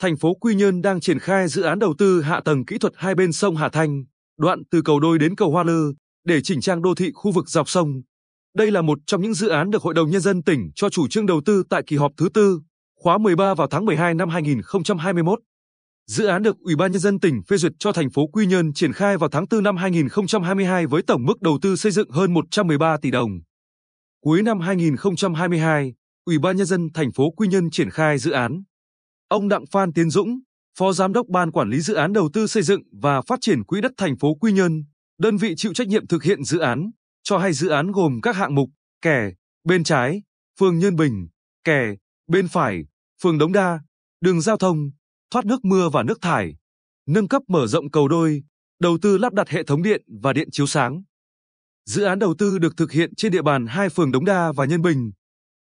thành phố Quy Nhơn đang triển khai dự án đầu tư hạ tầng kỹ thuật hai bên sông Hà Thanh, đoạn từ cầu đôi đến cầu Hoa Lư, để chỉnh trang đô thị khu vực dọc sông. Đây là một trong những dự án được Hội đồng Nhân dân tỉnh cho chủ trương đầu tư tại kỳ họp thứ tư, khóa 13 vào tháng 12 năm 2021. Dự án được Ủy ban Nhân dân tỉnh phê duyệt cho thành phố Quy Nhơn triển khai vào tháng 4 năm 2022 với tổng mức đầu tư xây dựng hơn 113 tỷ đồng. Cuối năm 2022, Ủy ban Nhân dân thành phố Quy Nhơn triển khai dự án. Ông Đặng Phan Tiến Dũng, Phó Giám đốc Ban Quản lý Dự án Đầu tư Xây dựng và Phát triển Quỹ đất thành phố Quy Nhơn, đơn vị chịu trách nhiệm thực hiện dự án, cho hay dự án gồm các hạng mục kè, bên trái, phường Nhân Bình, kè, bên phải, phường Đống Đa, đường giao thông, thoát nước mưa và nước thải, nâng cấp mở rộng cầu đôi, đầu tư lắp đặt hệ thống điện và điện chiếu sáng. Dự án đầu tư được thực hiện trên địa bàn hai phường Đống Đa và Nhân Bình.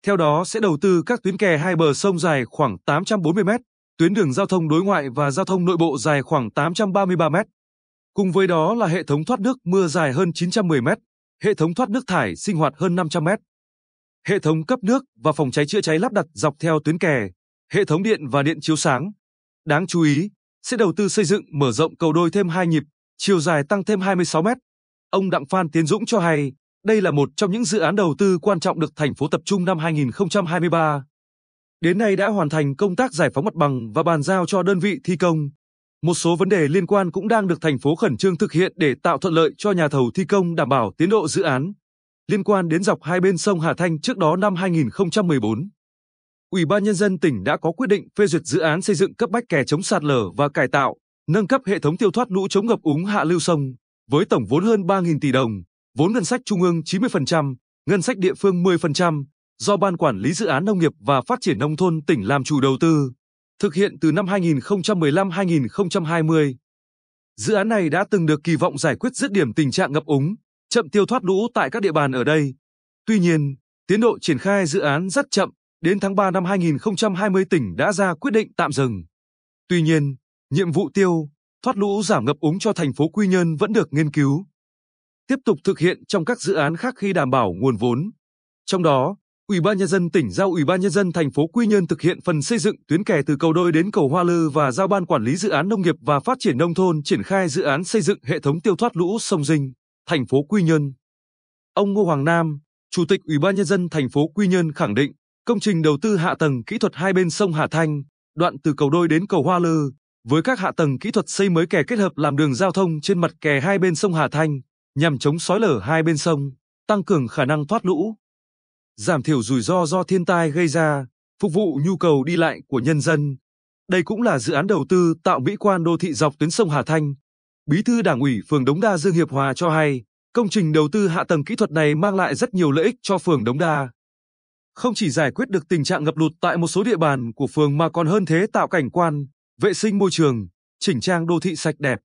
Theo đó sẽ đầu tư các tuyến kè hai bờ sông dài khoảng 840 m, tuyến đường giao thông đối ngoại và giao thông nội bộ dài khoảng 833 m. Cùng với đó là hệ thống thoát nước mưa dài hơn 910 m, hệ thống thoát nước thải sinh hoạt hơn 500 m. Hệ thống cấp nước và phòng cháy chữa cháy lắp đặt dọc theo tuyến kè, hệ thống điện và điện chiếu sáng. Đáng chú ý, sẽ đầu tư xây dựng mở rộng cầu đôi thêm hai nhịp, chiều dài tăng thêm 26 mét. Ông Đặng Phan Tiến Dũng cho hay, đây là một trong những dự án đầu tư quan trọng được thành phố tập trung năm 2023. Đến nay đã hoàn thành công tác giải phóng mặt bằng và bàn giao cho đơn vị thi công. Một số vấn đề liên quan cũng đang được thành phố khẩn trương thực hiện để tạo thuận lợi cho nhà thầu thi công đảm bảo tiến độ dự án. Liên quan đến dọc hai bên sông Hà Thanh trước đó năm 2014, Ủy ban Nhân dân tỉnh đã có quyết định phê duyệt dự án xây dựng cấp bách kè chống sạt lở và cải tạo, nâng cấp hệ thống tiêu thoát lũ chống ngập úng hạ lưu sông, với tổng vốn hơn 3.000 tỷ đồng, vốn ngân sách trung ương 90%, ngân sách địa phương 10%, do Ban Quản lý Dự án Nông nghiệp và Phát triển Nông thôn tỉnh làm chủ đầu tư, thực hiện từ năm 2015-2020. Dự án này đã từng được kỳ vọng giải quyết dứt điểm tình trạng ngập úng, chậm tiêu thoát lũ tại các địa bàn ở đây. Tuy nhiên, tiến độ triển khai dự án rất chậm, Đến tháng 3 năm 2020 tỉnh đã ra quyết định tạm dừng. Tuy nhiên, nhiệm vụ tiêu, thoát lũ giảm ngập úng cho thành phố Quy Nhơn vẫn được nghiên cứu. Tiếp tục thực hiện trong các dự án khác khi đảm bảo nguồn vốn. Trong đó, Ủy ban nhân dân tỉnh giao Ủy ban nhân dân thành phố Quy Nhơn thực hiện phần xây dựng tuyến kè từ cầu đôi đến cầu Hoa Lư và giao ban quản lý dự án nông nghiệp và phát triển nông thôn triển khai dự án xây dựng hệ thống tiêu thoát lũ sông Dinh, thành phố Quy Nhơn. Ông Ngô Hoàng Nam, Chủ tịch Ủy ban nhân dân thành phố Quy Nhơn khẳng định, Công trình đầu tư hạ tầng kỹ thuật hai bên sông Hà Thanh, đoạn từ cầu đôi đến cầu Hoa Lư, với các hạ tầng kỹ thuật xây mới kè kết hợp làm đường giao thông trên mặt kè hai bên sông Hà Thanh, nhằm chống sói lở hai bên sông, tăng cường khả năng thoát lũ, giảm thiểu rủi ro do thiên tai gây ra, phục vụ nhu cầu đi lại của nhân dân. Đây cũng là dự án đầu tư tạo mỹ quan đô thị dọc tuyến sông Hà Thanh. Bí thư Đảng ủy phường Đống Đa Dương Hiệp Hòa cho hay, công trình đầu tư hạ tầng kỹ thuật này mang lại rất nhiều lợi ích cho phường Đống Đa không chỉ giải quyết được tình trạng ngập lụt tại một số địa bàn của phường mà còn hơn thế tạo cảnh quan, vệ sinh môi trường, chỉnh trang đô thị sạch đẹp.